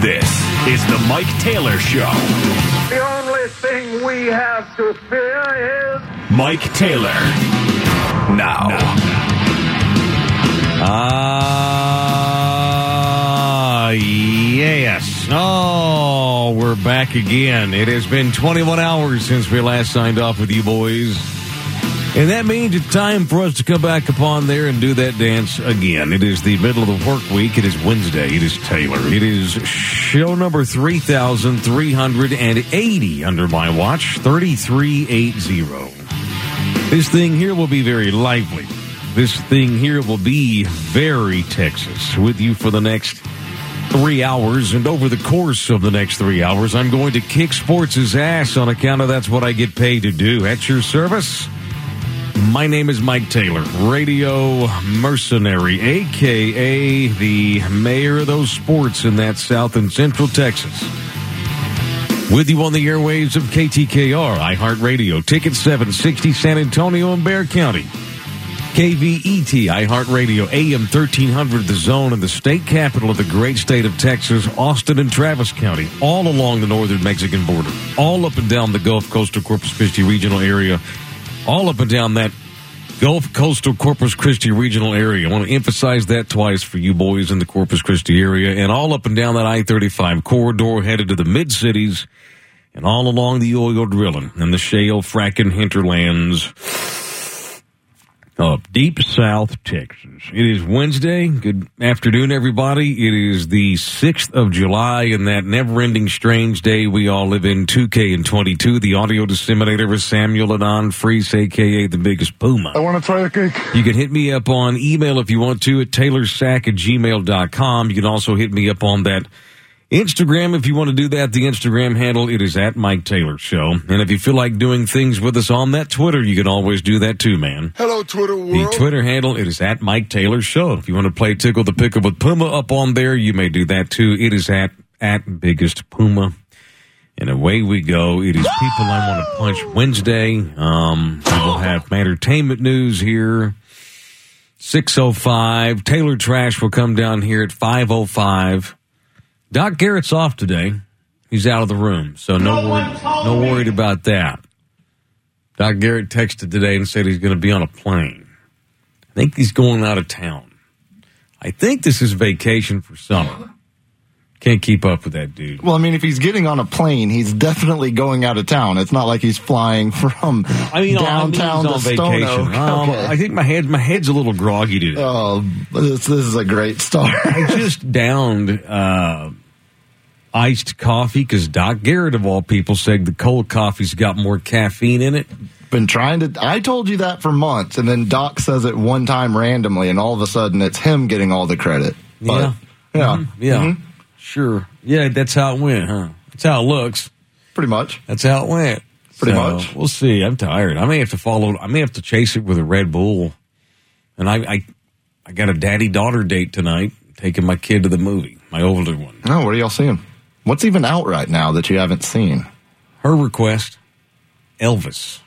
This is the Mike Taylor Show. The only thing we have to fear is Mike Taylor. Now. Ah, yes. Oh, we're back again. It has been 21 hours since we last signed off with you boys. And that means it's time for us to come back upon there and do that dance again. It is the middle of the work week. It is Wednesday. It is Taylor. It is show number 3,380 under my watch, 3380. This thing here will be very lively. This thing here will be very Texas with you for the next three hours. And over the course of the next three hours, I'm going to kick sports' ass on account of that's what I get paid to do. At your service. My name is Mike Taylor, radio mercenary, aka the mayor of those sports in that South and Central Texas. With you on the airwaves of KTKR, iHeartRadio, Ticket 760 San Antonio and Bexar County. KVET, iHeartRadio, AM 1300, the zone and the state capital of the great state of Texas, Austin and Travis County, all along the northern Mexican border, all up and down the Gulf Coast Coastal Corpus Christi regional area, all up and down that Gulf Coastal Corpus Christi regional area. I want to emphasize that twice for you boys in the Corpus Christi area, and all up and down that I 35 corridor headed to the mid cities, and all along the oil drilling and the shale fracking hinterlands of deep South Texas. It is Wednesday. Good afternoon, everybody. It is the 6th of July and that never ending strange day we all live in 2K and 22. The audio disseminator is Samuel Adon Freeze, aka the biggest puma. I want to try the cake. You can hit me up on email if you want to at taylorsack at gmail.com. You can also hit me up on that Instagram, if you want to do that, the Instagram handle, it is at Mike Taylor Show. And if you feel like doing things with us on that Twitter, you can always do that too, man. Hello, Twitter world. The Twitter handle, it is at Mike Taylor Show. If you want to play Tickle the Pickle with Puma up on there, you may do that too. It is at, at Biggest Puma. And away we go. It is People I Want to Punch Wednesday. Um, we will have entertainment news here. 605. Taylor Trash will come down here at 505. Doc Garrett's off today. He's out of the room, so no worried, no worried about that. Doc Garrett texted today and said he's going to be on a plane. I think he's going out of town. I think this is vacation for summer. Can't keep up with that dude. Well, I mean, if he's getting on a plane, he's definitely going out of town. It's not like he's flying from I mean, downtown I mean, he's to on Stone. Oak. Um, Okay. I think my head, my head's a little groggy today. Oh, this, this is a great start. I just downed uh, iced coffee because Doc Garrett, of all people, said the cold coffee's got more caffeine in it. Been trying to. I told you that for months, and then Doc says it one time randomly, and all of a sudden it's him getting all the credit. But, Yeah. yeah, Yeah, Mhm. sure. Yeah, that's how it went, huh? That's how it looks. pretty much. That's how it went. Pretty So, much. We'll see. I'm tired. I may have to follow. I may have to chase it with a Red Bull. And I, I, I got a daddy daughter date tonight. Taking my kid to the movie. My older one. Oh, what are y'all seeing? What's even out right now that you haven't seen? Her request. Elvis.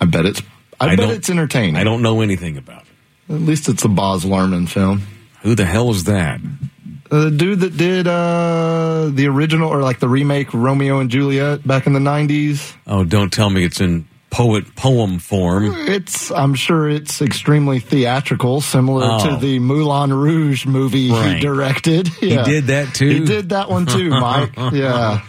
I bet it's. I, I bet it's entertaining. I don't know anything about it. At least it's a Baz Luhrmann film. Who the hell is that? Uh, The dude that did uh, the original or like the remake Romeo and Juliet back in the nineties. Oh, don't tell me it's in poet poem form. It's I'm sure it's extremely theatrical, similar Oh. to the Moulin Rouge movie Right. he directed. He did that too. He did that one too, Mike. yeah.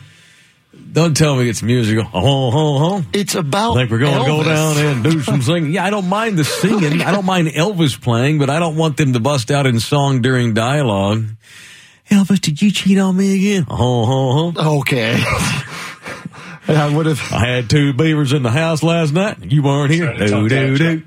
Don't tell me it's musical. Oh, oh, oh. It's about think we're going to go down and do some singing. Yeah, I don't mind the singing. I don't mind Elvis playing, but I don't want them to bust out in song during dialogue. Elvis, did you cheat on me again? Oh, oh, oh. Okay. I would have. I had two beavers in the house last night. You weren't here. Do, do, do.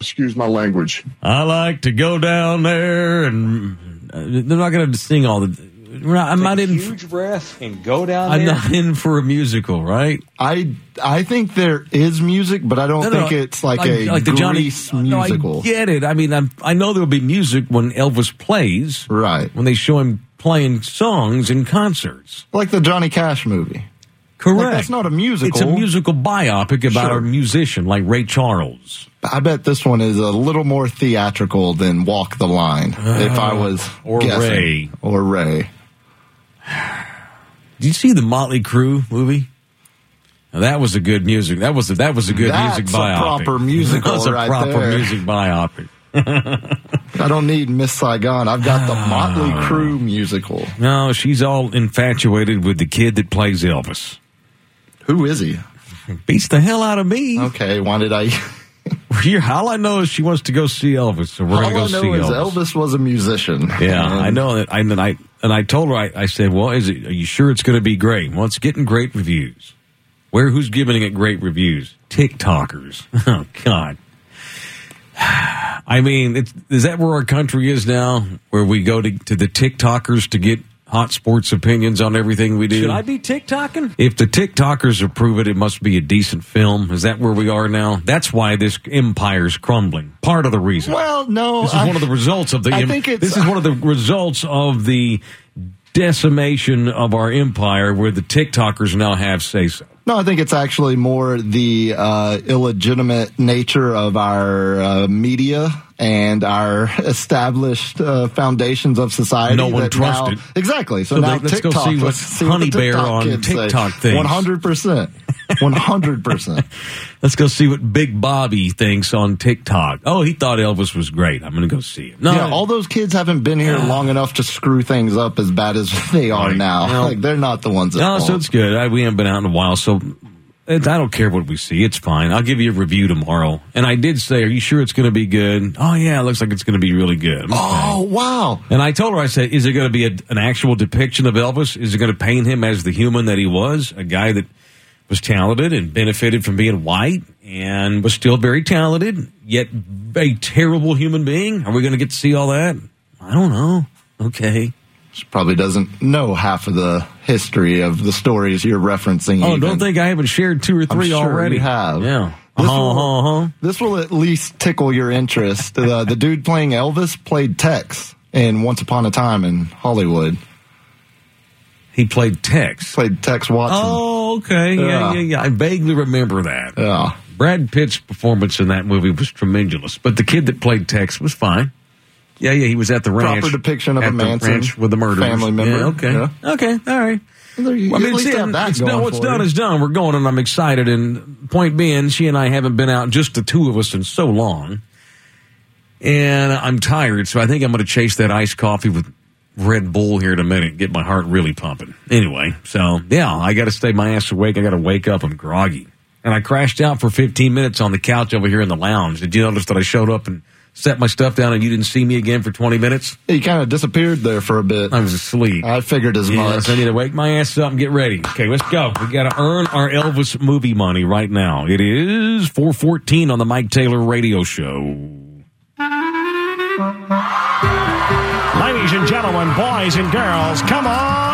Excuse my language. I like to go down there and Uh, they're not going to sing all the. We're not, I'm not in. huge breath and go down I'm there. not in for a musical, right? I I think there is music, but I don't No, no, think it's like, a like the Johnny Grease No, I musical. get it. I mean, I'm, I know there'll be music when Elvis plays, right. when they show him playing songs in concerts. Like the Johnny Cash movie. Correct. Like, that's not a musical. It's a musical biopic about Sure. a musician like Ray Charles. I bet this one is a little more theatrical than Walk the Line. if I was Uh, or guessing. Ray. or Ray. Did you see the Motley Crue movie? Now, that was a good music. That was a, that was a good That's music a biopic. proper musical that was a right proper there. music biopic. I don't need Miss Saigon. I've got the Motley Crue musical. No, she's all infatuated with the kid that plays Elvis. Who is he? Beats the hell out of me. Okay, why did I? Here, all I know is she wants to go see Elvis, so we're All going to go I see know is Elvis. Elvis was a musician. Yeah, And I know that. I, and I and I told her. I, I said, "Well, is it? Are you sure it's going to be great? Well, it's getting great reviews. Where? Who's giving it great reviews? TikTokers. Oh God. I mean, it's, is that where our country is now? Where we go to, to the TikTokers to get hot sports opinions on everything we do? Should I be TikToking? If the TikTokers approve it, it must be a decent film. Is that where we are now? That's why this empire's crumbling. Part of the reason. Well, no, This is I- one of the results of the. I em- think it's- this is one of the results of the decimation of our empire, where the TikTokers now have say so. No, I think it's actually more the uh, illegitimate nature of our uh, media and our established uh, foundations of society. No one that trusts now- it. Exactly. So, So now they- let's go TikTok, see what let's see what Honey the Bear on kids say. TikTok thinks. One hundred percent. One hundred percent. Let's go see what Big Bobby thinks on TikTok. Oh, he thought Elvis was great. I'm going to go see him. No, Yeah, all those kids haven't been here long enough to screw things up as bad as they are Right. now. No. Like they're not the ones. At No, fault. so it's good. I, we haven't been out in a while, so it, I don't care what we see. It's fine. I'll give you a review tomorrow. And I did say, "Are you sure it's going to be good?" Oh yeah, it looks like it's going to be really good. Oh wow! And I told her, I said, "Is it going to be a, an actual depiction of Elvis? Is it going to paint him as the human that he was, a guy that was talented and benefited from being white and was still very talented, yet a terrible human being? Are we going to get to see all that? I don't know. Okay." She probably doesn't know half of the history of the stories you're referencing. Oh, even. don't think I haven't shared two or I'm three sure already. have. Yeah. This, Uh-huh, will, uh-huh. this will at least tickle your interest. Uh, the dude playing Elvis played Tex in Once Upon a Time in Hollywood. He played Tex. Played Tex Watson. Oh, okay. Yeah, Yeah. yeah, yeah. I vaguely remember that. Yeah. Brad Pitt's performance in that movie was tremendous, but the kid that played Tex was fine. Yeah, yeah, he was at the ranch. Proper depiction of a Manson ranch with the murderers. family member. Yeah, okay. Yeah. Okay, all right. There you- Well, I mean, at least it's, have it's done, what's done you. is done. We're going, and I'm excited. And point being, she and I haven't been out, just the two of us, in so long. And I'm tired, so I think I'm going to chase that iced coffee with Red Bull here in a minute, get my heart really pumping. Anyway, so yeah, I got to stay my ass awake. I got to wake up. I'm groggy. And I crashed out for 15 minutes on the couch over here in the lounge. Did you notice that I showed up and set my stuff down and you didn't see me again for 20 minutes? He kind of disappeared there for a bit. I was asleep. I figured as Yes, much. I need to wake my ass up and get ready. Okay, let's go. We got to earn our Elvis movie money right now. It is 414 on the Mike Taylor Radio Show. Ladies and gentlemen, boys and girls, come on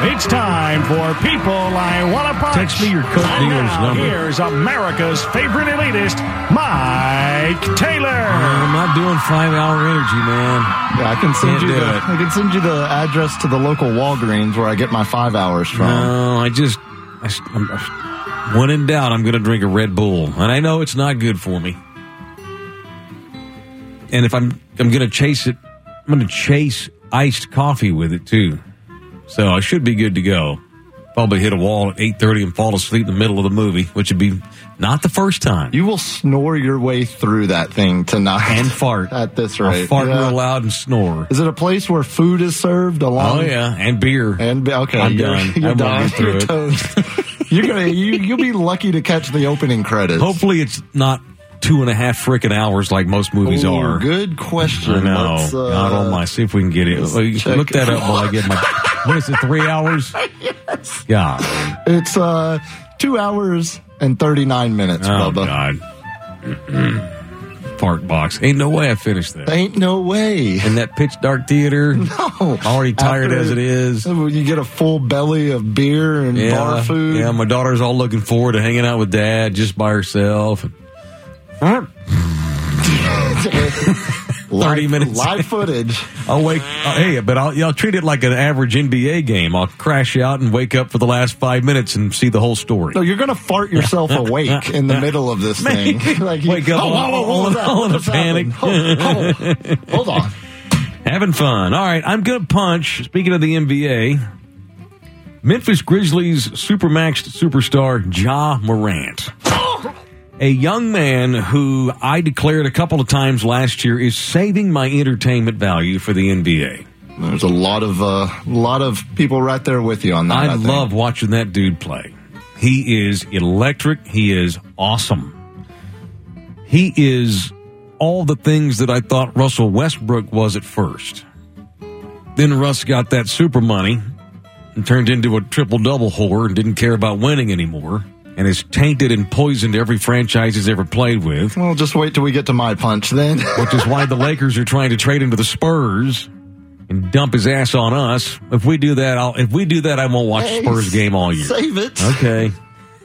down. It's time for people I want to punch. Text me your Coke and dealer's now, number. Here's America's favorite elitist, Mike Taylor. Uh, I'm not doing five hour energy, man. Yeah, I can send Can't you do the, it. I can send you the address to the local Walgreens where I get my five hours from. No, I just, I, I'm, when in doubt, I'm going to drink a Red Bull. And I know it's not good for me. And if I'm, I'm going to chase it, I'm going to chase iced coffee with it too. So I should be good to go. Probably hit a wall at 8.30 and fall asleep in the middle of the movie, which would be not the first time. You will snore your way through that thing tonight. and fart. At this I'll rate. fart Yeah. real loud and snore. Is it a place where food is served along? Oh yeah, and beer. And beer okay, I'm you're, done. You're I won't done. through You're it. you're gonna you you'll be lucky to catch the opening credits. Hopefully, it's not two and a half freaking hours like most movies Ooh, are. Good question. I know. Uh, God almighty. See if we can get it. let's Well, you check Look that up while I get my. What is it? Three hours? yes. God. It's uh two hours and thirty nine minutes, Oh Bubba. God. ballpark box. Ain't no way I finished that. Ain't no way. In that pitch dark theater. No. Already tired After- as it is. You get a full belly of beer and bar food. Yeah, my daughter's all looking forward to hanging out with dad just by herself. live, 30 minutes. Live footage. I'll wake. Uh, hey, but I'll, I'll treat it like an average NBA game. I'll crash out and wake up for the last five minutes and see the whole story. No, you're going to fart yourself awake in the middle of this thing. like you- Wake up oh, all- all what was in- that? all in a panic. Oh, oh, hold on. Having fun. All right, I'm going to punch. Speaking of the NBA, Memphis Grizzlies supermaxed superstar Ja Morant. A young man who I declared a couple of times last year is saving my entertainment value for the NBA. There's a lot of uh, lot of people right there with you on that. I, I, love watching that dude play. He is electric. He is awesome. He is all the things that I thought Russell Westbrook was at first. Then Russ got that super money and turned into a triple double whore and didn't care about winning anymore and has tainted and poisoned every franchise he's ever played with, Well, just wait till we get to my punch then. which is why the Lakers are trying to trade him to the Spurs and dump his ass on us. If we do that, I'll, if we do that, I won't watch Hey, Spurs game all year. Save it. Okay.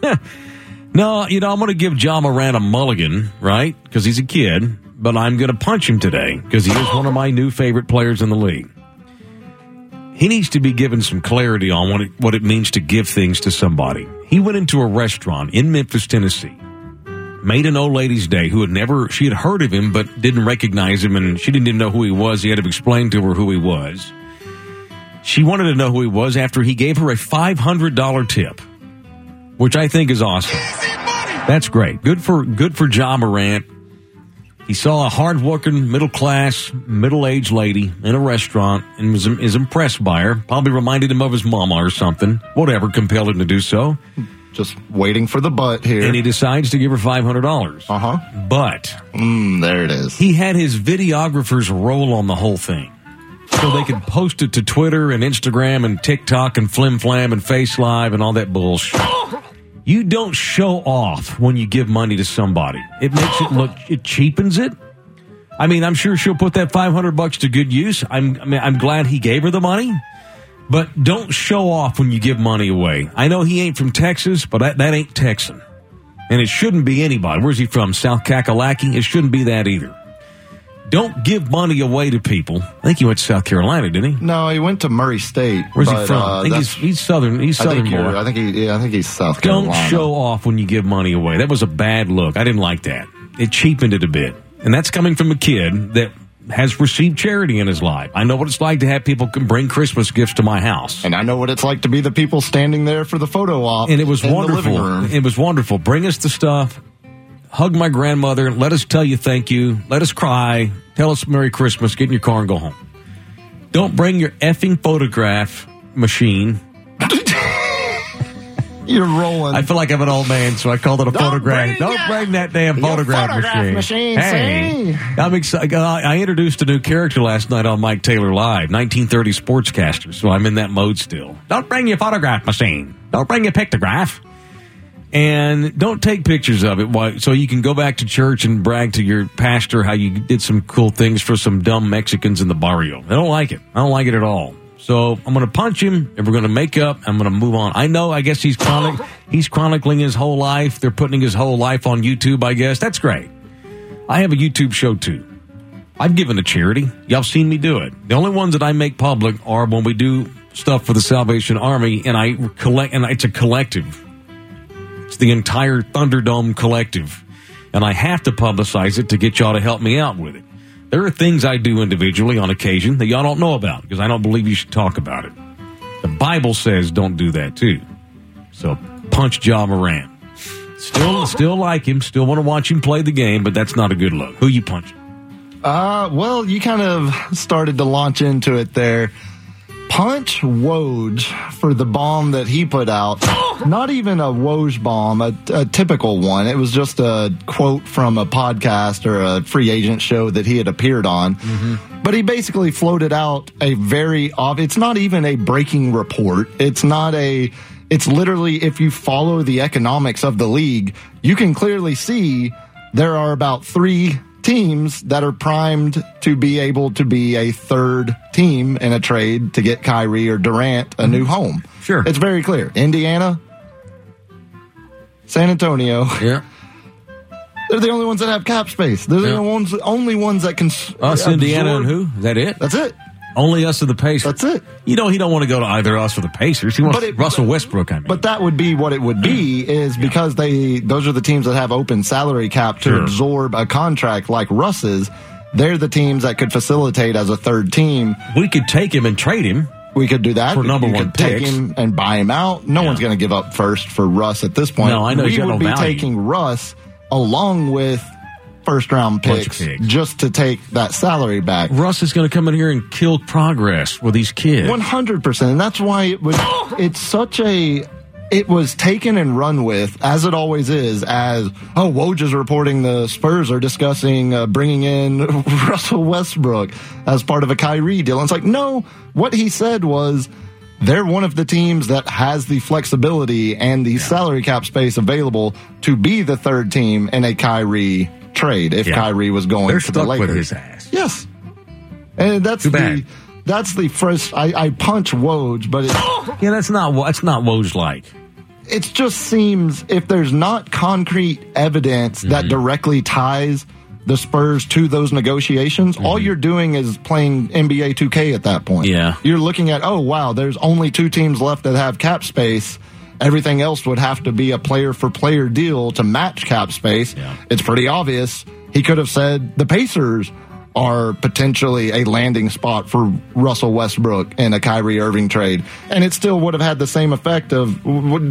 no, you know, I'm going to give Ja Morant a mulligan, right? Because he's a kid, but I'm going to punch him today because he is one of my new favorite players in the league. He needs to be given some clarity on what it, what it means to give things to somebody. He went into a restaurant in Memphis, Tennessee, made an old lady's day who had never, she had heard of him, but didn't recognize him, and she didn't even know who he was. He had to explain to her who he was. She wanted to know who he was after he gave her a $500 tip, which I think is awesome. That's great. Good for good for Ja Morant. He saw a hard-working, middle-class, middle-aged lady in a restaurant and was is impressed by her. Probably reminded him of his mama or something. Whatever compelled him to do so, Just waiting for the butt here. and he decides to give her five hundred dollars. uh huh. But Mm, there it is. he had his videographers roll on the whole thing. So they could post it to Twitter and Instagram and TikTok and Flim Flam and Face Live and all that bullshit. You don't show off when you give money to somebody. It makes it look, it cheapens it. I mean, I'm sure she'll put that 500 bucks to good use. I'm, I mean, I'm glad he gave her the money. But don't show off when you give money away. I know he ain't from Texas, but that, that ain't Texan. And it shouldn't be anybody. Where's he from? South Kakalaki? It shouldn't be that either. Don't give money away to people. I think he went to South Carolina, didn't he? No, he went to Murray State. Where's he from? uh, I think he's, he's southern. He's I southern think boy. I think he. Yeah, I think he's South Carolina. Don't show off when you give money away. That was a bad look. I didn't like that. It cheapened it a bit. And that's coming from a kid that has received charity in his life. I know what it's like to have people come bring Christmas gifts to my house. And I know what it's like to be the people standing there for the photo op. And it was wonderful. room. It was wonderful. Bring us the stuff. Hug my grandmother. Let us tell you thank you. Let us cry. Tell us Merry Christmas. Get in your car and go home. Don't bring your effing photograph machine. You're rolling. I feel like I'm an old man, so I called it a Don't photograph. bring Don't bring that damn photograph, photograph machine, Hey, see? I'm excited. Uh, I introduced a new character last night on Mike Taylor Live, 1930 sportscaster. So I'm in that mode still. Don't bring your photograph machine. Don't bring your pictograph. And don't take pictures of it so you can go back to church and brag to your pastor how you did some cool things for some dumb Mexicans in the barrio. I don't like it. I don't like it at all. So I'm going to punch him and we're going to make up. I'm going to move on. I know, I guess he's chronic, he's chronicling his whole life. They're putting his whole life on YouTube, I guess. That's great. I have a YouTube show too. I've given to charity. Y'all seen me do it. The only ones that I make public are when we do stuff for the Salvation Army and I collect, and it's a collective. The entire Thunderdome collective. And I have to publicize it to get y'all to help me out with it. There are things I do individually on occasion that y'all don't know about because I don't believe you should talk about it. The Bible says don't do that too. So punch Ja Morant. Still, still like him. Still want to watch him play the game, but that's not a good look. Who you punching? Uh, well, you kind of started to launch into it there. Punch Woj for the bomb that he put out. Not even a Woj bomb, a, a typical one. It was just a quote from a podcast or a free agent show that he had appeared on. Mm-hmm. But he basically floated out a very ob- It's not even a breaking report. It's not a. It's literally if you follow the economics of the league, you can clearly see there are about three teams that are primed to be able to be a third team in a trade to get Kyrie or Durant a new home. Mm-hmm. Sure. It's very clear. Indiana, San Antonio, Yeah. they're the only ones that have cap space. They're Yeah. the ones, only ones that can. Us, Indiana, and who? Is that it? That's it. Only us or the Pacers. That's it. You know, he don't want to go to either us or the Pacers. He wants it- Russell Westbrook. I mean, But that would be what it would be is because they those are the teams that have open salary cap to Sure. absorb a contract like Russ's. They're the teams that could facilitate as a third team. we could take him and trade him. We could do that For number You one could take him and buy him out. No Yeah. one's going to give up first for Russ at this point. No, I know We would be value. taking Russ along with first round picks, picks. just to take that salary back. Russ is going to come in here and kill progress with these kids. One hundred percent, and that's why it was. It's such a. It was taken and run with, as it always is. As oh, Woj is reporting the Spurs are discussing uh, bringing in Russell Westbrook as part of a Kyrie deal. And it's like no, what he said was they're one of the teams that has the flexibility and the salary cap space available to be the third team in a Kyrie trade if Yeah. Kyrie was going They're to the Lakers. with his ass. Yes. And that's Too bad. the that's the first I, I punch Woj, but it Yeah, that's not what that's not Woj like. it just seems if there's not concrete evidence Mm-hmm. that directly ties the Spurs to those negotiations, all you're doing is playing NBA 2K at that point. Mm-hmm. Yeah. You're looking at, oh wow, there's only two teams left that have cap space. Everything else would have to be a player for player deal to match cap space. Yeah. It's pretty obvious. He could have said the Pacers are potentially a landing spot for Russell Westbrook in a Kyrie Irving trade, and it still would have had the same effect of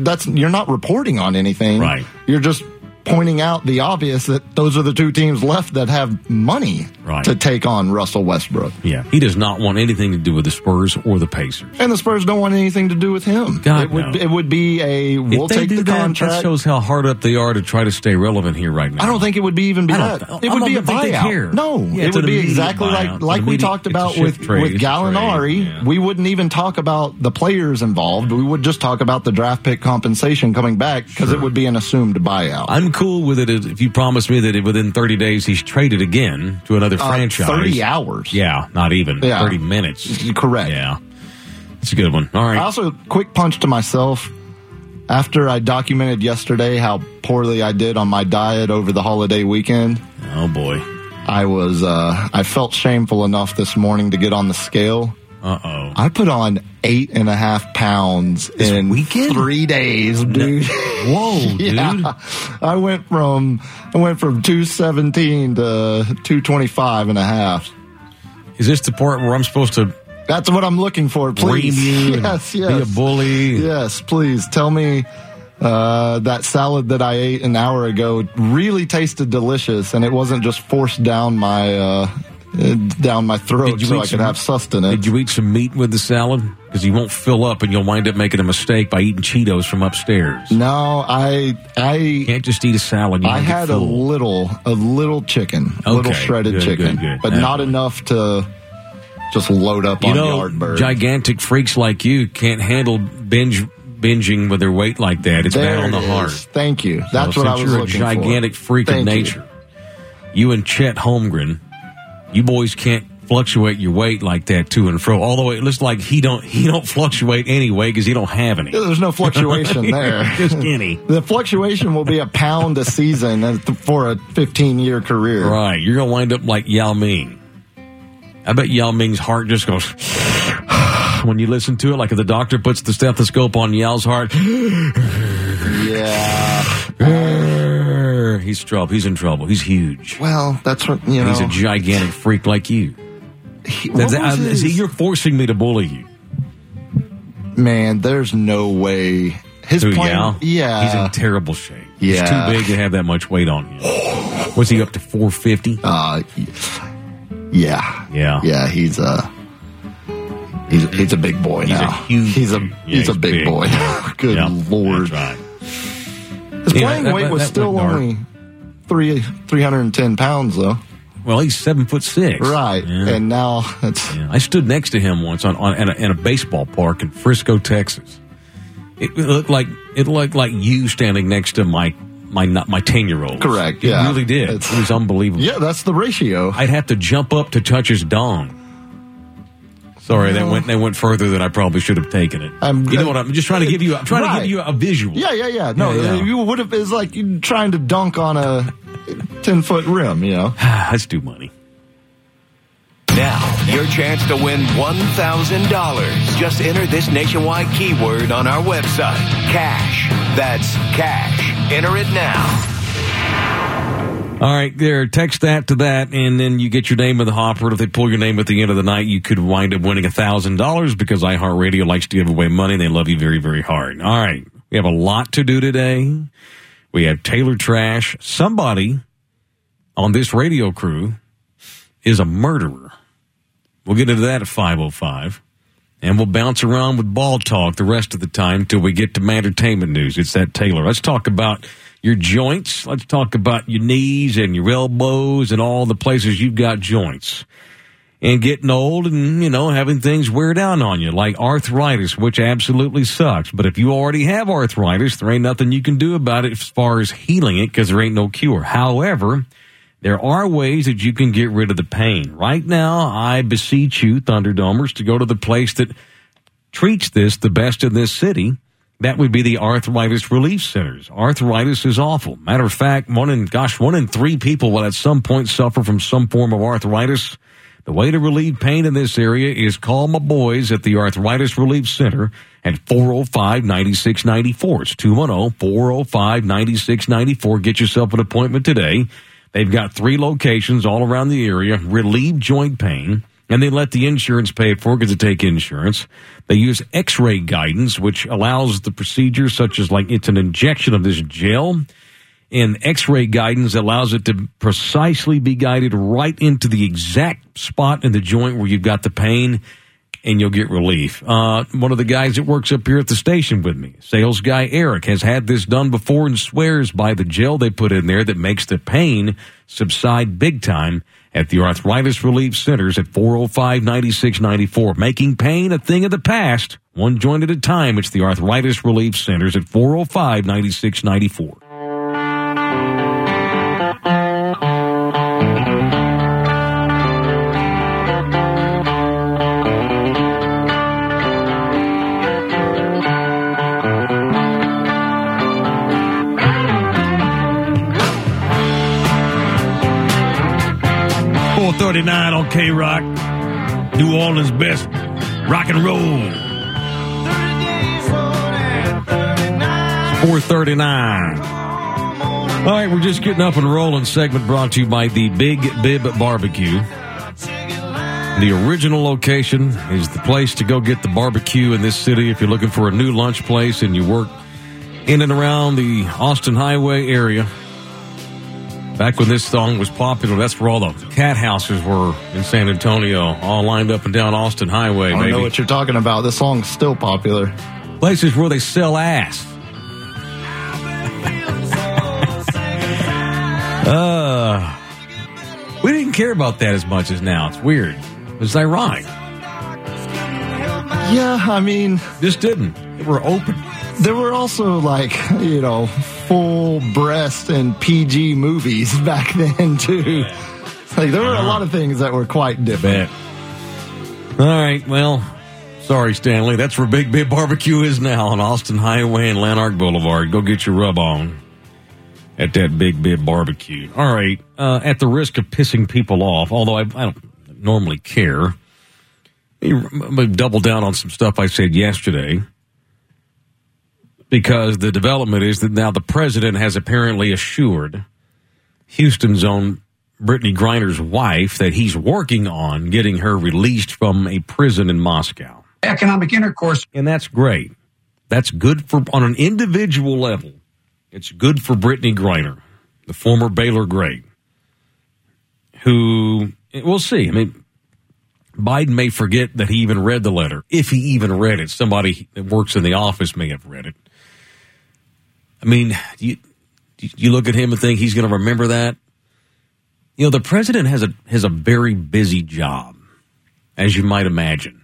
that's you're not reporting on anything, Right. You're just pointing out the obvious that those are the two teams left that have money Right. to take on Russell Westbrook, Yeah, he does not want anything to do with the Spurs or the Pacers. and the Spurs don't want anything to do with him. God, it would no. it would be a we'll take the that, contract. that shows how hard up they are to try to stay relevant here right now. I don't think it would be even be that. It would be a think they care. buyout. No, Yeah, it would be exactly buyout. like like we talked about with trade, with Gallinari. trade, yeah. We wouldn't even talk about the players involved. We would just talk about the draft pick compensation coming back because it would be an assumed buyout. I'm cool with it if you promise me that within 30 days he's traded again to another Uh, franchise. 30 hours. Yeah, not even. Yeah. 30 minutes. Correct. Yeah. It's a good one. All right. I also quick punch to myself after I documented yesterday how poorly I did on my diet over the holiday weekend. oh, boy. I was uh, I felt shameful enough this morning to get on the scale. Uh oh. I put on eight and a half pounds in weekend? three days, dude. Whoa, dude. I went from I went from two seventeen to two twenty five and a half. Is this the part where I'm supposed to That's what I'm looking for. Please, and yes, be a bully? yes. Please tell me uh, that salad that I ate an hour ago really tasted delicious, and it wasn't just forced down my uh, Uh, down my throat you so I could some- have sustenance. Did you eat some meat with the salad? Because you won't fill up and you'll wind up making a mistake by eating Cheetos from upstairs. no, I I You can't just eat a salad. You I had a little, a little chicken, a little shredded good, chicken, good, good. but That not one. enough to just load up You on know, Yardbird. gigantic freaks like you can't handle binge binging with their weight like that. It's there bad on the heart. is. Thank you. That's So what I was you're looking a gigantic for. freak Thank of you. nature. You. and Chet Holmgren, you boys can't fluctuate your weight like that to and fro. Although it looks like he don't he don't fluctuate anyway because he don't have any. There's no fluctuation there. Just skinny. The fluctuation will be a pound a season for a 15 year career. Right, you're gonna wind up like Yao Ming. I bet Yao Ming's heart just goes when you listen to it, like if the doctor puts the stethoscope on Yao's heart. Yeah. He's trouble. He's in trouble. He's huge. Well, that's what you know. He's a gigantic freak like you. he- That's- I- see, you're forcing me to bully you. man, there's no way. His Who, plan, Yao? yeah, He's in terrible shape. He's Yeah. too big to have that much weight on him. Was he up to 450? uh, yeah, Yeah. yeah. He's a he's he's a big boy He's a now. huge he's a. Yeah, he's, a he's big, big. boy. Good Yep, lord, That's right. His Yeah, playing that- weight that- was that still only three three hundred and ten pounds though. Well, he's seven foot six. Right, Yeah. and now it's Yeah, I stood next to him once on, on in, a, in a baseball park in Frisco, Texas. It looked like it looked like you standing next to Mike my my ten year old. Correct, It yeah. really did. It's- it was unbelievable. Yeah, that's the ratio. I'd have to jump up to touch his dong. Sorry, that went that went further than I probably should have taken it. I'm- you know what? I'm just trying to give you. I'm trying to give you a visual. Yeah, yeah, yeah. No, Yeah, yeah. you would have. It's like trying to dunk on a ten foot rim. You know. Let's do money. Now, your chance to win $1,000. Just enter this nationwide keyword on our website cash. That's cash. Enter it now. All right, there. Text that to that, and then you get your name in the hopper. If they pull your name at the end of the night, you could wind up winning a thousand dollars because iHeartRadio likes to give away money. and They love you very, very hard. All right, we have a lot to do today. We have Taylor Trash. Somebody on this radio crew is a murderer. We'll get into that at five oh five. And we'll bounce around with ball talk the rest of the time till we get to entertainment news. It's that Taylor. Let's talk about your joints. Let's talk about your knees and your elbows and all the places you've got joints. And getting old and, you know, having things wear down on you, like arthritis, which absolutely sucks. But if you already have arthritis, there ain't nothing you can do about it as far as healing it because there ain't no cure. However, there are ways that you can get rid of the pain. Right now, I beseech you, Thunderdomers, to go to the place that treats this the best in this city. That would be the arthritis relief centers. Arthritis is awful. Matter of fact, one in, gosh, one in three people will at some point suffer from some form of arthritis. The way to relieve pain in this area is call my boys at the Arthritis Relief Center at 405-9694. It's 210-405-9694. Get yourself an appointment today. They've got three locations all around the area, relieve joint pain, and they let the insurance pay it for because they take insurance. They use x-ray guidance, which allows the procedure such as like it's an injection of this gel and x-ray guidance allows it to precisely be guided right into the exact spot in the joint where you've got the pain and you'll get relief. Uh, one of the guys that works up here at the station with me, sales guy Eric, has had this done before and swears by the gel they put in there that makes the pain subside big time at the Arthritis Relief Centers at 405-9694. Making pain a thing of the past, one joint at a time. It's the Arthritis Relief Centers at 405-9694. Four oh thirty nine on K Rock, New Orleans best rock and roll. Four thirty nine. All right, we're just getting up and rolling. Segment brought to you by the Big Bib Barbecue. The original location is the place to go get the barbecue in this city if you're looking for a new lunch place and you work in and around the Austin Highway area. Back when this song was popular, that's where all the cat houses were in San Antonio, all lined up and down Austin Highway, I don't baby. know what you're talking about. This song's still popular. Places where they sell ass. uh, we didn't care about that as much as now. It's weird. It's ironic. Yeah, I mean, Just didn't. They were open. there were also like you know full breast and PG movies back then too. Like there were a lot of things that were quite different. Bet. All right. Well, sorry, Stanley. That's where Big Bib Barbecue is now on Austin Highway and Lanark Boulevard. Go get your rub on at that Big Bib Barbecue. All right. Uh, at the risk of pissing people off, although I, I don't normally care, going double down on some stuff I said yesterday because the development is that now the president has apparently assured Houston's own Brittney Griner's wife that he's working on getting her released from a prison in Moscow. Economic intercourse. And that's great. That's good for, on an individual level, it's good for Brittney Griner, the former Baylor great, who, we'll see. I mean, Biden may forget that he even read the letter, if he even read it. Somebody that works in the office may have read it. I mean, you, you look at him and think he's going to remember that. You know, the president has a has a very busy job, as you might imagine.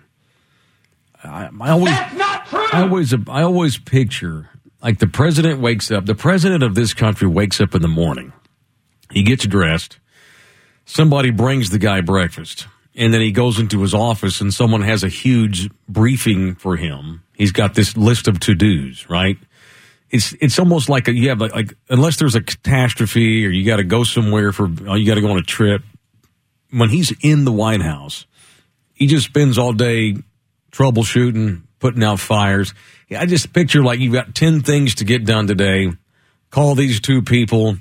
I, I always, I always, I always picture Like the president wakes up, the president of this country wakes up in the morning. He gets dressed. Somebody brings the guy breakfast. And then he goes into his office and someone has a huge briefing for him. He's got this list of to dos, right? It's it's almost like a, you have like, unless there's a catastrophe or you got to go somewhere for or you got to go on a trip. When he's in the White House, he just spends all day troubleshooting, putting out fires. I just picture like you've got 10 things to get done today. Call these two people,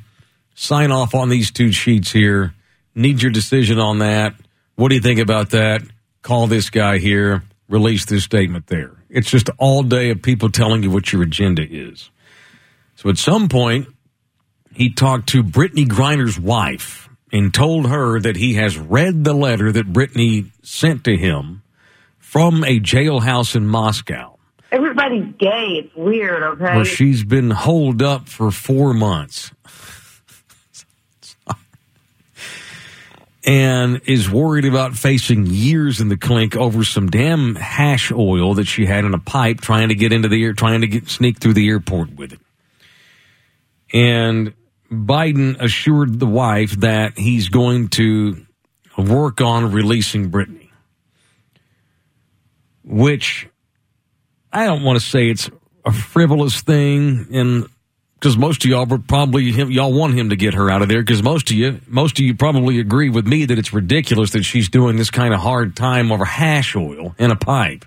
sign off on these two sheets here. Need your decision on that. What do you think about that? Call this guy here, release this statement there. It's just all day of people telling you what your agenda is. So at some point, he talked to Brittney Griner's wife and told her that he has read the letter that Brittney sent to him from a jailhouse in Moscow Everybody's gay. It's weird, okay? where she's been holed up for four months and is worried about facing years in the clink over some damn hash oil that she had in a pipe trying to get into the air, trying to get sneak through the airport with it. And Biden assured the wife that he's going to work on releasing Brittney, which I don't want to say it's a frivolous thing, and because most of y'all would probably y'all want him to get her out of there. Because most of you, most of you probably agree with me that it's ridiculous that she's doing this kind of hard time over hash oil in a pipe,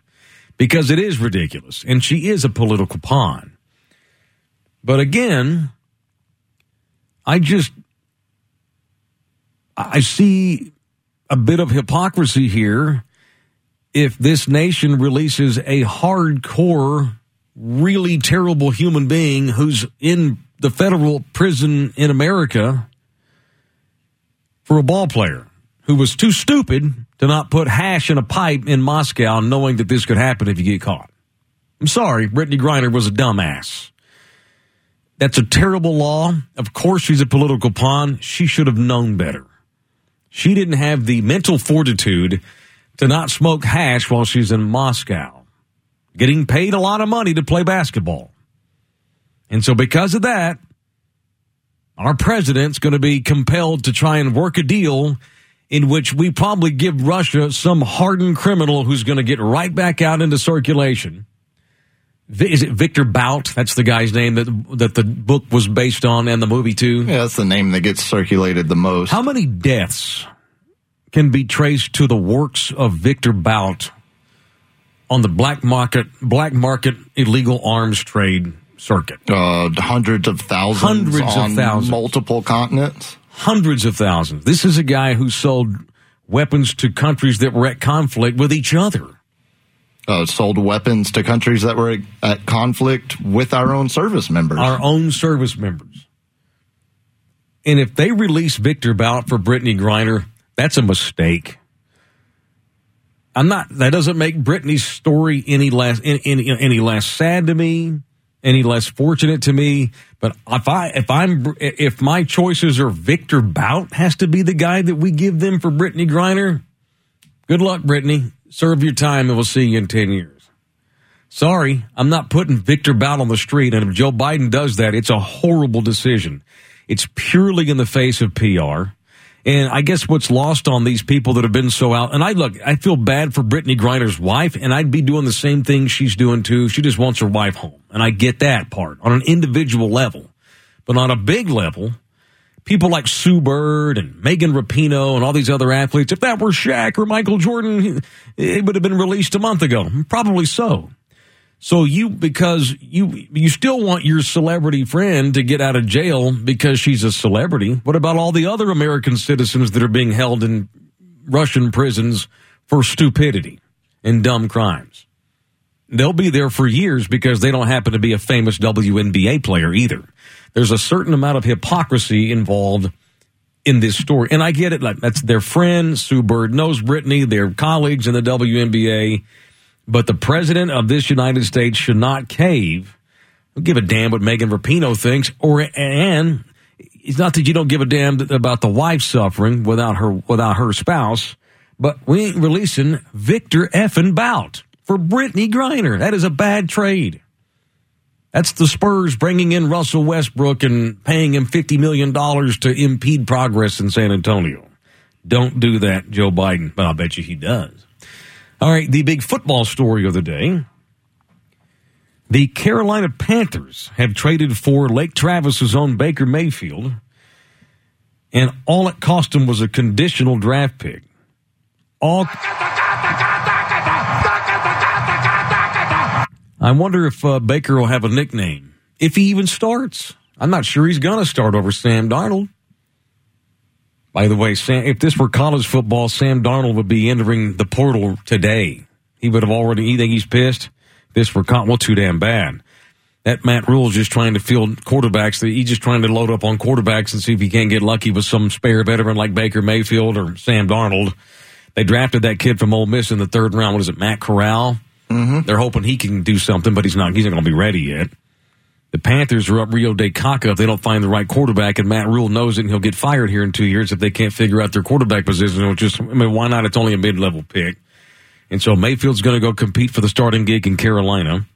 because it is ridiculous, and she is a political pawn. But again, I just I see a bit of hypocrisy here if this nation releases a hardcore, really terrible human being who's in the federal prison in America for a ball player who was too stupid to not put hash in a pipe in Moscow knowing that this could happen if you get caught. I'm sorry, Brittney Griner was a dumbass. That's a terrible law. Of course, she's a political pawn. She should have known better. She didn't have the mental fortitude to not smoke hash while she's in Moscow, getting paid a lot of money to play basketball. And so, because of that, our president's going to be compelled to try and work a deal in which we probably give Russia some hardened criminal who's going to get right back out into circulation. Is it Victor Bout? That's the guy's name that that the book was based on and the movie too. Yeah, that's the name that gets circulated the most. How many deaths can be traced to the works of Victor Bout on the black market black market illegal arms trade circuit? Uh, hundreds of thousands Hundreds of thousands. multiple continents. Hundreds of thousands. This is a guy who sold weapons to countries that were at conflict with each other. Uh, sold weapons to countries that were at conflict with our own service members. Our own service members. And if they release Victor Bout for Brittney Griner, that's a mistake. I'm not. That doesn't make Brittney's story any less any, any, any less sad to me, any less fortunate to me. But if I if I'm if my choices are Victor Bout has to be the guy that we give them for Brittney Griner. Good luck, Brittney. Serve your time, and we'll see you in ten years. Sorry, I'm not putting Victor Bout on the street. And if Joe Biden does that, it's a horrible decision. It's purely in the face of PR. And I guess what's lost on these people that have been so out, and I look, I feel bad for Brittney Griner's wife, and I'd be doing the same thing she's doing too. She just wants her wife home. And I get that part on an individual level. But on a big level, people like Sue Bird and Megan Rapinoe and all these other athletes, if that were Shaq or Michael Jordan, it would have been released a month ago. Probably so. So you because you you still want your celebrity friend to get out of jail because she's a celebrity. What about all the other American citizens that are being held in Russian prisons for stupidity and dumb crimes? They'll be there for years because they don't happen to be a famous WNBA player either. There's a certain amount of hypocrisy involved in this story. And I get it. Like that's their friend. Sue Bird knows Brittney. They're colleagues in the WNBA. But the president of this United States should not cave. Don't give a damn what Megan Rapinoe thinks, or and it's not that you don't give a damn about the wife suffering without her without her spouse, but we ain't releasing Victor effing Bout for Brittney Griner. That is a bad trade. That's the Spurs bringing in Russell Westbrook and paying him $50 million to impede progress in San Antonio. Don't do that, Joe Biden, but I'll bet you he does. All right, the big football story of the day. The Carolina Panthers have traded for Lake Travis's own Baker Mayfield, and all it cost them was a conditional draft pick. All. I wonder if uh, Baker will have a nickname if he even starts. I'm not sure he's going to start over Sam Darnold. By the way, Sam, if this were college football, Sam Darnold would be entering the portal today. He would have already. You think he's pissed? This were well, too damn bad. That Matt Rhule's just trying to field quarterbacks. He's just trying to load up on quarterbacks and see if he can't get lucky with some spare veteran like Baker Mayfield or Sam Darnold. They drafted that kid from Ole Miss in the third round. What is it, Matt Corral? Mm-hmm. They're hoping he can do something, but he's not. He's not going to be ready yet. The Panthers are up Rio de Caca if they don't find the right quarterback, and Matt Rhule knows it, and he'll get fired here in two years if they can't figure out their quarterback position. Which is, I mean, why not? It's only a mid-level pick, and so Mayfield's going to go compete for the starting gig in Carolina.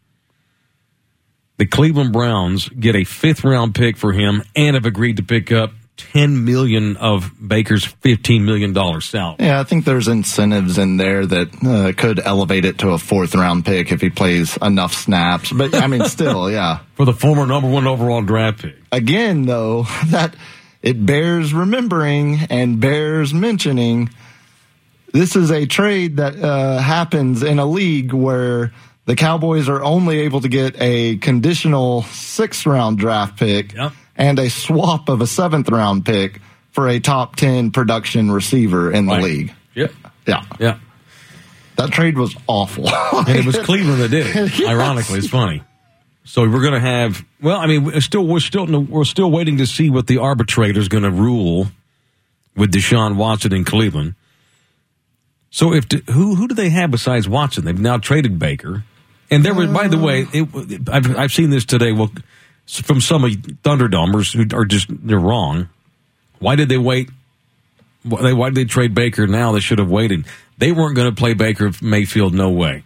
The Cleveland Browns get a fifth-round pick for him, and have agreed to pick up ten million of Baker's fifteen million dollar salary. Yeah, I think there's incentives in there that uh, could elevate it to a fourth round pick if he plays enough snaps. But I mean, still, yeah. For the former number one overall draft pick. Again, though, that it bears remembering and bears mentioning. This is a trade that uh, happens in a league where the Cowboys are only able to get a conditional sixth round draft pick. Yep and a swap of a seventh round pick for a top 10 production receiver in the right. league. Yep. Yeah. Yeah. That trade was awful. and it was Cleveland that did it. yes. Ironically, it's funny. So we're going to have. Well, I mean, we're still we're still we're still waiting to see what the arbitrator is going to rule with Deshaun Watson in Cleveland. So if who who do they have besides Watson? They've now traded Baker, and there was. By the way, it, I've I've seen this today. Well, from some of Thunderdomers who are just they're wrong. Why did they wait? Why did they trade Baker now? They should have waited. They weren't going to play Baker Mayfield. No way.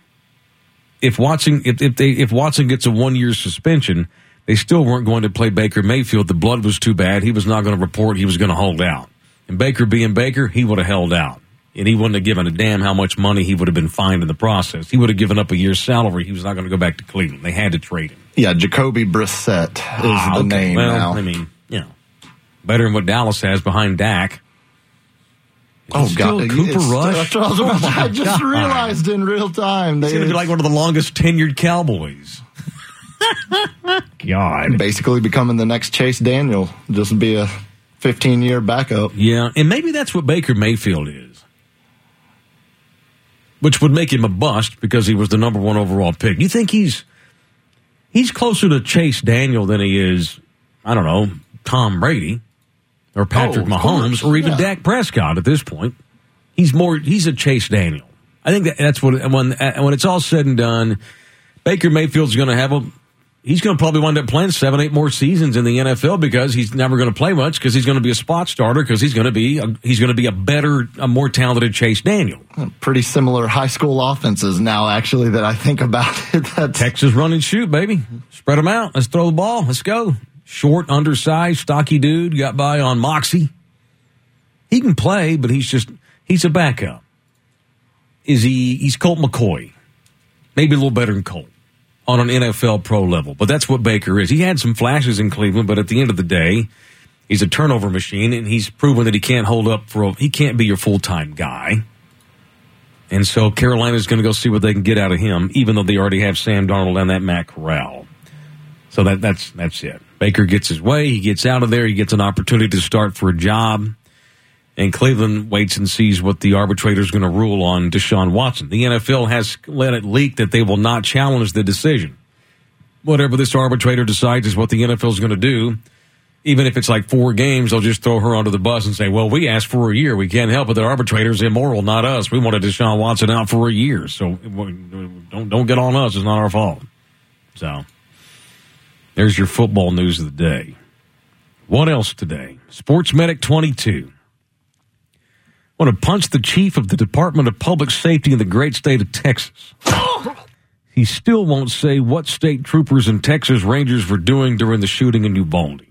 If Watson if, if they if Watson gets a one year suspension, they still weren't going to play Baker Mayfield. The blood was too bad. He was not going to report. He was going to hold out. And Baker being Baker, he would have held out. And he wouldn't have given a damn how much money he would have been fined in the process. He would have given up a year's salary. He was not going to go back to Cleveland. They had to trade him. Yeah, Jacoby Brissett is ah, the okay. name well, now. I mean, you know, better than what Dallas has behind Dak. Oh God, Cooper Rush. I, oh, I just God. realized in real time. He's going to be like one of the longest tenured Cowboys. God, basically becoming the next Chase Daniel, just be a 15 year backup. Yeah, and maybe that's what Baker Mayfield is, which would make him a bust because he was the number one overall pick. You think he's he's closer to Chase Daniel than he is, I don't know, Tom Brady or oh, Patrick oh, Mahomes or even yeah. Dak Prescott at this point. He's more, he's a Chase Daniel. I think that, that's what, when, when it's all said and done, Baker Mayfield's going to have a, he's going to probably wind up playing seven, eight more seasons in the NFL because he's never going to play much because he's going to be a spot starter because he's going to be a, he's going to be a better, a more talented Chase Daniel. Hmm, pretty similar high school offenses now, actually, that I think about it. That's... Texas run and shoot, baby. Spread them out. Let's throw the ball. Let's go. Short, undersized, stocky dude got by on Moxie. He can play, but he's just he's a backup. Is he? He's Colt McCoy, maybe a little better than Colt on an NFL pro level. But that's what Baker is. He had some flashes in Cleveland, but at the end of the day, he's a turnover machine, and he's proven that he can't hold up for a, he can't be your full time guy. And so Carolina's going to go see what they can get out of him, even though they already have Sam Darnold and that Matt Corral. So that that's that's it. Baker gets his way. He gets out of there. He gets an opportunity to start for a job. And Cleveland waits and sees what the arbitrator is going to rule on Deshaun Watson. The NFL has let it leak that they will not challenge the decision. Whatever this arbitrator decides is what the NFL is going to do. Even if it's like four games, they'll just throw her under the bus and say, well, we asked for a year. We can't help it. The arbitrator's immoral, not us. We wanted Deshaun Watson out for a year. So don't, don't get on us. It's not our fault. So there's your football news of the day. What else today? Sports Medic 22 want to punch the chief of the Department of Public Safety in the great state of Texas. he still won't say what state troopers and Texas Rangers were doing during the shooting in Uvalde.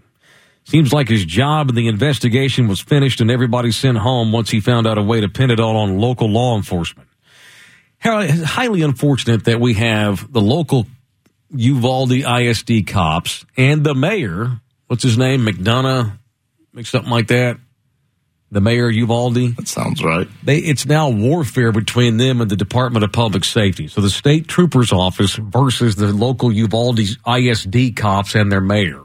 Seems like his job in the investigation was finished and everybody sent home once he found out a way to pin it all on local law enforcement. Harry, it's highly unfortunate that we have the local Uvalde ISD cops and the mayor, what's his name, McDonough, something like that. The mayor of Uvalde. That sounds right. They, it's now warfare between them and the Department of Public Safety. So the state trooper's office versus the local Uvalde ISD cops and their mayor.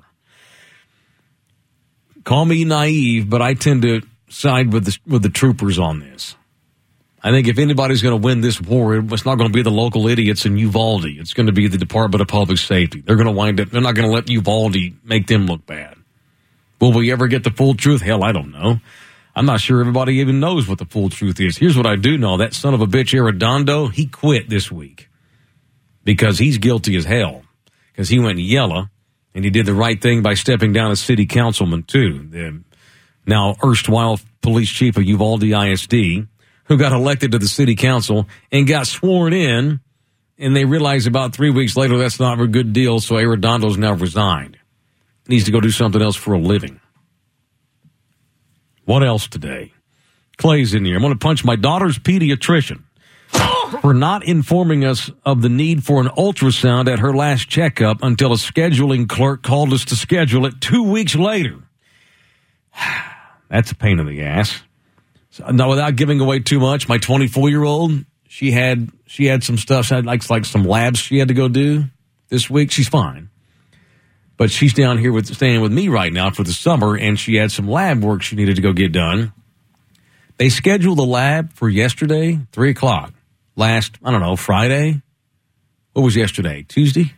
Call me naive, but I tend to side with the, with the troopers on this. I think if anybody's going to win this war, it's not going to be the local idiots in Uvalde. It's going to be the Department of Public Safety. They're going to wind up, they're not going to let Uvalde make them look bad. Will we ever get the full truth? Hell, I don't know. I'm not sure everybody even knows what the full truth is. Here's what I do know. That son of a bitch, Arredondo, he quit this week because he's guilty as hell because he went yellow and he did the right thing by stepping down as city councilman too. The now erstwhile police chief of Uvalde ISD who got elected to the city council and got sworn in and they realized about three weeks later that's not a good deal. So Arredondo's now resigned. Needs to go do something else for a living. What else today? Clay's in here. I'm going to punch my daughter's pediatrician for not informing us of the need for an ultrasound at her last checkup until a scheduling clerk called us to schedule it two weeks later. That's a pain in the ass. So, now, without giving away too much, my 24 year old, she had she had some stuff, like like some labs she had to go do this week. She's fine, but she's down here with staying with me right now for the summer, and she had some lab work she needed to go get done. They scheduled the lab for yesterday, three o'clock. Last I don't know Friday. What was yesterday? Tuesday.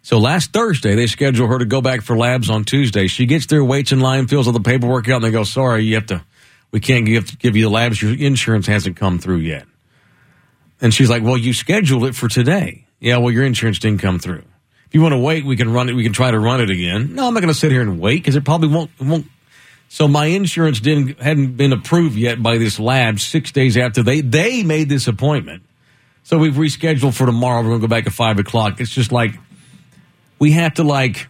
So last Thursday, they scheduled her to go back for labs on Tuesday. She gets there, waits in line, fills all the paperwork out, and they go, "Sorry, you have to." we can't give give you the labs. Your insurance hasn't come through yet. And she's like, well, you scheduled it for today. Yeah, well, your insurance didn't come through. You want to wait, we can run it. We can try to run it again. No, I'm not going to sit here and wait because it probably won't. Won't. So my insurance didn't hadn't been approved yet by this lab. Six days after they they made this appointment, so we've rescheduled for tomorrow. We're going to go back at five o'clock. It's just like we have to like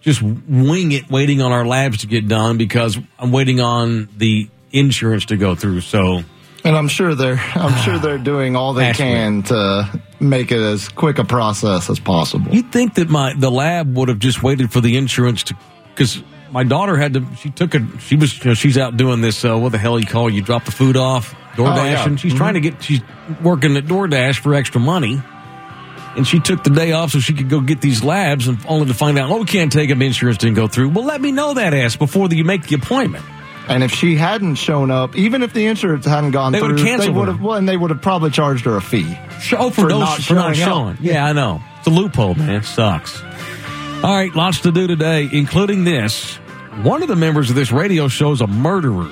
just wing it, waiting on our labs to get done because I'm waiting on the insurance to go through. So, and I'm sure they're I'm sure they're doing all they can to make it as quick a process as possible. You'd think that my the lab would have just waited for the insurance to because my daughter had to. She took a. She was. You know, she's out doing this. Uh, what the hell you call? You drop the food off DoorDash, oh, yeah. and she's mm-hmm. trying to get. She's working at DoorDash for extra money and she took the day off so she could go get these labs and only to find out, oh, we can't take them. Insurance didn't go through. Well, let me know that ass before you make the appointment. And if she hadn't shown up, even if the insurance hadn't gone they through, they would have. Well, and they would have probably charged her a fee. Oh, for, for those, not for not showing. Yeah, I know. It's a loophole, man. It sucks. All right, lots to do today, including this. One of the members of this radio show is a murderer,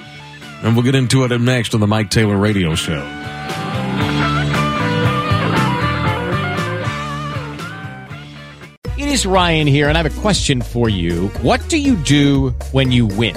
and we'll get into it next on the Mike Taylor Radio Show. It is Ryan here, and I have a question for you. What do you do when you win?